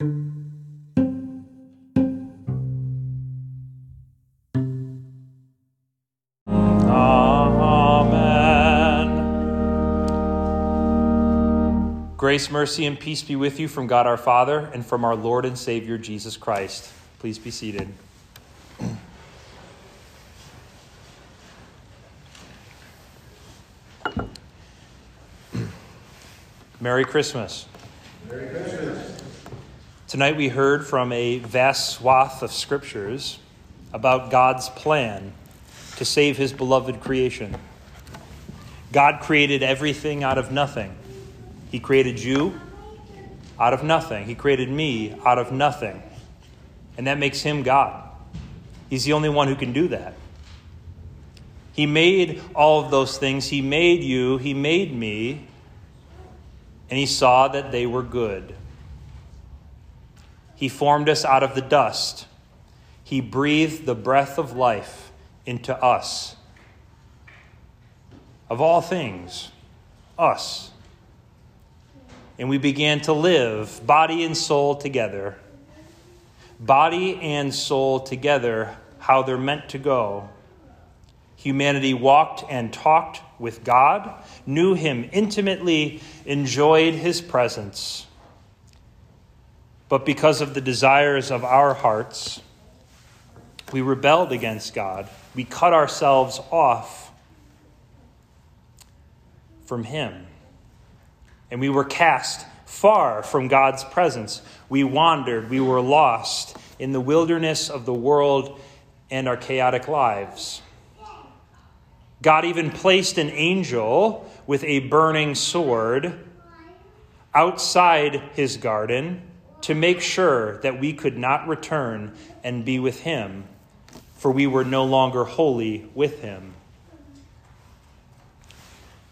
Amen. Grace, mercy, and peace be with you from God our Father and from our Lord and Savior Jesus Christ. Please be seated. Merry Christmas. Merry Christmas. Tonight we heard from a vast swath of scriptures about God's plan to save his beloved creation. God created everything out of nothing. He created you out of nothing. He created me out of nothing. And that makes him God. He's the only one who can do that. He made all of those things. He made you. He made me and he saw that they were good. He formed us out of the dust. He breathed the breath of life into us. Of all things, us. And we began to live, body and soul together. Body and soul together, how they're meant to go. Humanity walked and talked with God, knew Him intimately, enjoyed His presence. But because of the desires of our hearts, we rebelled against God. We cut ourselves off from Him. And we were cast far from God's presence. We wandered, we were lost in the wilderness of the world and our chaotic lives. God even placed an angel with a burning sword outside his garden to make sure that we could not return and be with him, for we were no longer holy with him.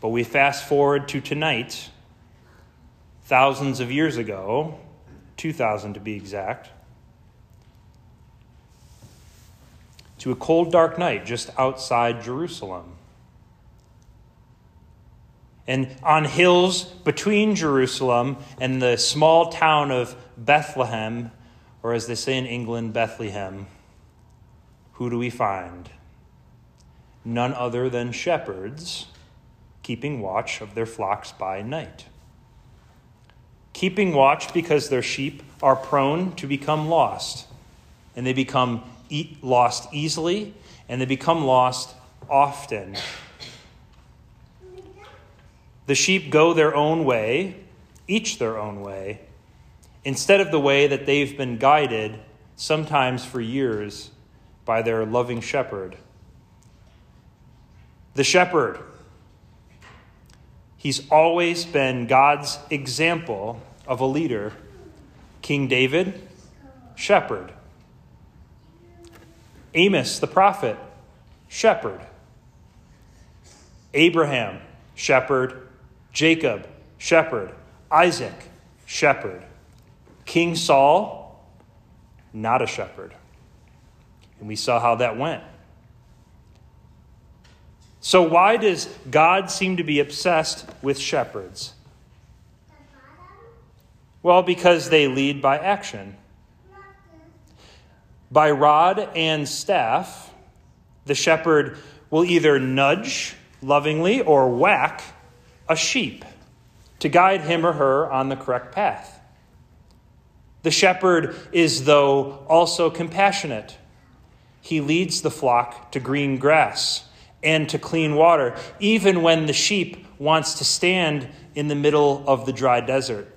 But we fast forward to tonight, thousands of years ago, 2,000 to be exact, to a cold, dark night just outside Jerusalem. And on hills between Jerusalem and the small town of Bethlehem, or as they say in England, Bethlehem, who do we find? None other than shepherds keeping watch of their flocks by night. Keeping watch because their sheep are prone to become lost, and they become lost easily, and they become lost often. The sheep go their own way, each their own way, instead of the way that they've been guided, sometimes for years, by their loving shepherd. The shepherd, he's always been God's example of a leader. King David, shepherd. Amos, the prophet, shepherd. Abraham, shepherd. Jacob, shepherd. Isaac, shepherd. King Saul, not a shepherd. And we saw how that went. So, why does God seem to be obsessed with shepherds? Well, because they lead by action. By rod and staff, the shepherd will either nudge lovingly or whack a sheep to guide him or her on the correct path. The shepherd is, though, also compassionate. He leads the flock to green grass and to clean water, even when the sheep wants to stand in the middle of the dry desert.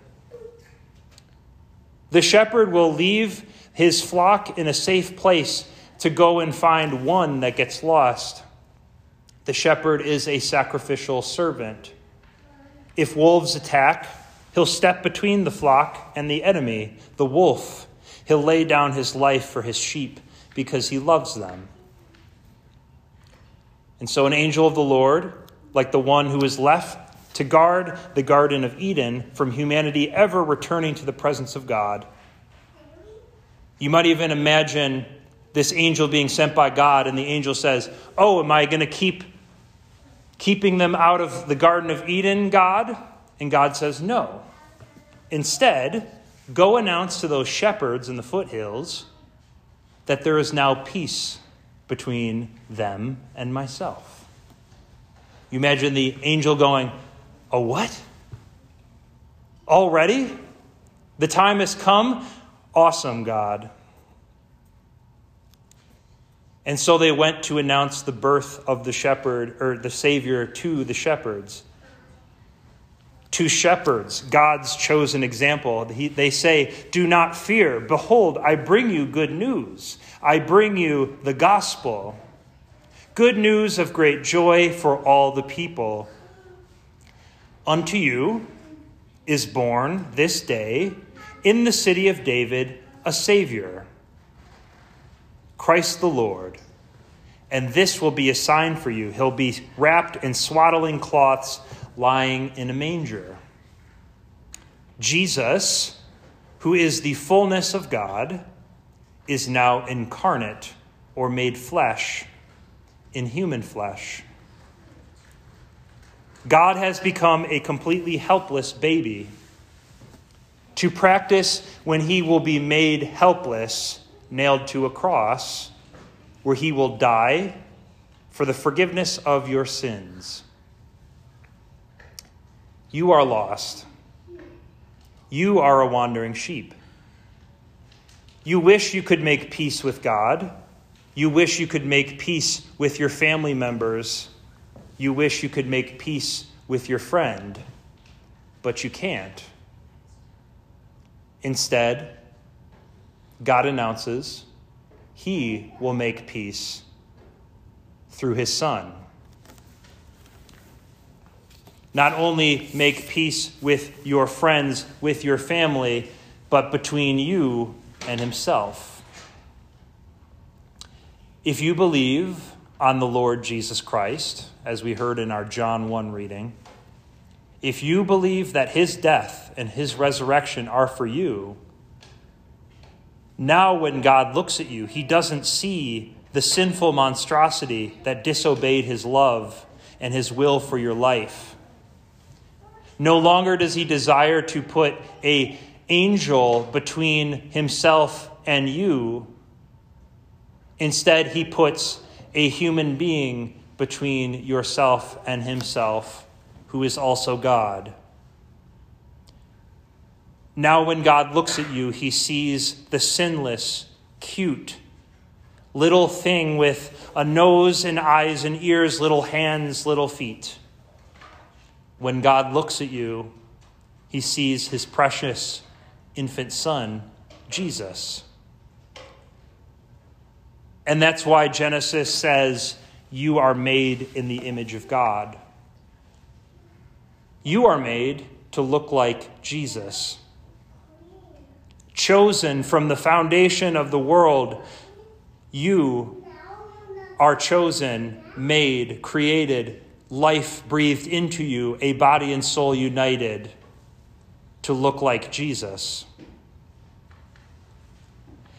The shepherd will leave his flock in a safe place to go and find one that gets lost. The shepherd is a sacrificial servant. If wolves attack, he'll step between the flock and the enemy, the wolf. He'll lay down his life for his sheep because he loves them. And so, an angel of the Lord, like the one who is left to guard the Garden of Eden from humanity ever returning to the presence of God, you might even imagine this angel being sent by God, and the angel says, Oh, am I going to keep keeping them out of the Garden of Eden, God? And God says, No. Instead, Go announce to those shepherds in the foothills that there is now peace between them and myself. You imagine the angel going, A what? Already? The time has come? Awesome, God. And so they went to announce the birth of the shepherd, or the Savior, to the shepherds. To shepherds, God's chosen example. He, they say, Do not fear. Behold, I bring you good news. I bring you the gospel. Good news of great joy for all the people. Unto you is born this day in the city of David a Savior, Christ the Lord. And this will be a sign for you. He'll be wrapped in swaddling cloths, lying in a manger. Jesus, who is the fullness of God, is now incarnate or made flesh in human flesh. God has become a completely helpless baby to practice when he will be made helpless, nailed to a cross, where he will die for the forgiveness of your sins. You are lost. You are a wandering sheep. You wish you could make peace with God. You wish you could make peace with your family members. You wish you could make peace with your friend, but you can't. Instead, God announces he will make peace through his Son. Not only make peace with your friends, with your family, but between you and himself. If you believe on the Lord Jesus Christ, as we heard in our John 1 reading, if you believe that his death and his resurrection are for you, now when God looks at you, he doesn't see the sinful monstrosity that disobeyed his love and his will for your life. No longer does he desire to put a angel between himself and you. Instead, he puts a human being between yourself and himself who is also God. Now, when God looks at you, he sees the sinless, cute, little thing with a nose and eyes and ears, little hands, little feet. When God looks at you, he sees his precious infant son, Jesus. And that's why Genesis says, You are made in the image of God. You are made to look like Jesus. Chosen from the foundation of the world, you are chosen, made, created, life breathed into you, a body and soul united to look like Jesus.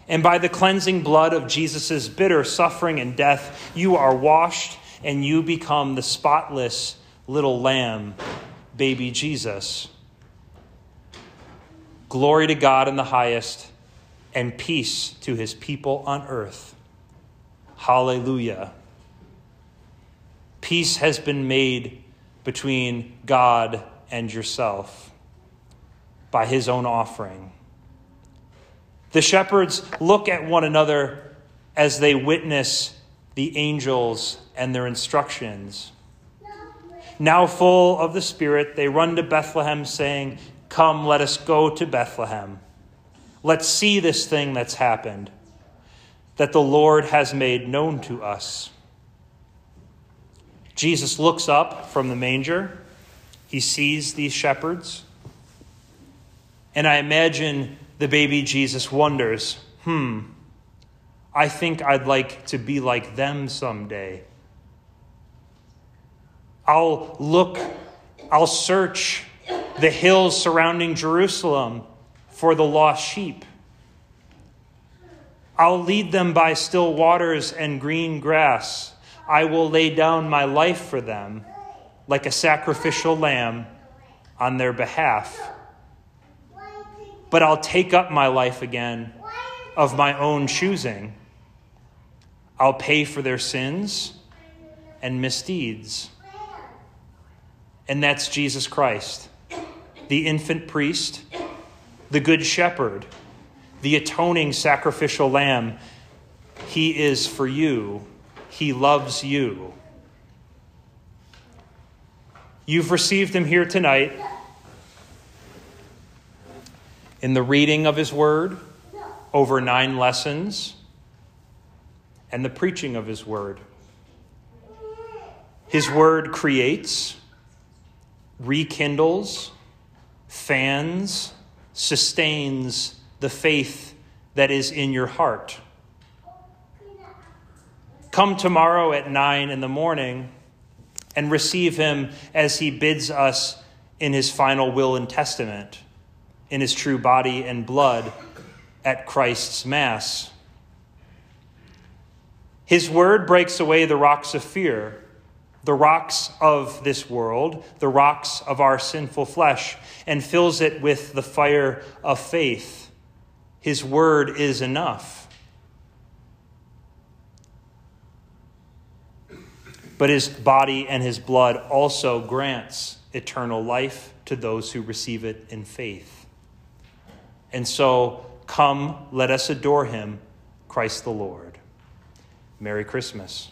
And by the cleansing blood of Jesus' bitter suffering and death, you are washed and you become the spotless little lamb baby Jesus. Glory to God in the highest, and peace to his people on earth. Hallelujah. Peace has been made between God and yourself by his own offering. The shepherds look at one another as they witness the angels and their instructions. Now, full of the Spirit, they run to Bethlehem, saying, Come, let us go to Bethlehem. Let's see this thing that's happened, that the Lord has made known to us. Jesus looks up from the manger. He sees these shepherds. And I imagine the baby Jesus wonders, hmm, I think I'd like to be like them someday. I'll look, I'll search the hills surrounding Jerusalem for the lost sheep. I'll lead them by still waters and green grass. I will lay down my life for them like a sacrificial lamb on their behalf. but I'll take up my life again of my own choosing. I'll pay for their sins and misdeeds. And that's Jesus Christ, the infant priest, the good shepherd, the atoning sacrificial lamb. He is for you, He loves you. You've received Him here tonight in the reading of His Word over nine lessons and the preaching of His Word. His Word creates, rekindles, fans, sustains the faith that is in your heart. Come tomorrow at nine in the morning and receive Him as He bids us in His final will and testament in his true body and blood at Christ's Mass. His word breaks away the rocks of fear, the rocks of this world, the rocks of our sinful flesh, and fills it with the fire of faith. His word is enough. But his body and his blood also grants eternal life to those who receive it in faith. And so, come, let us adore him, Christ the Lord. Merry Christmas.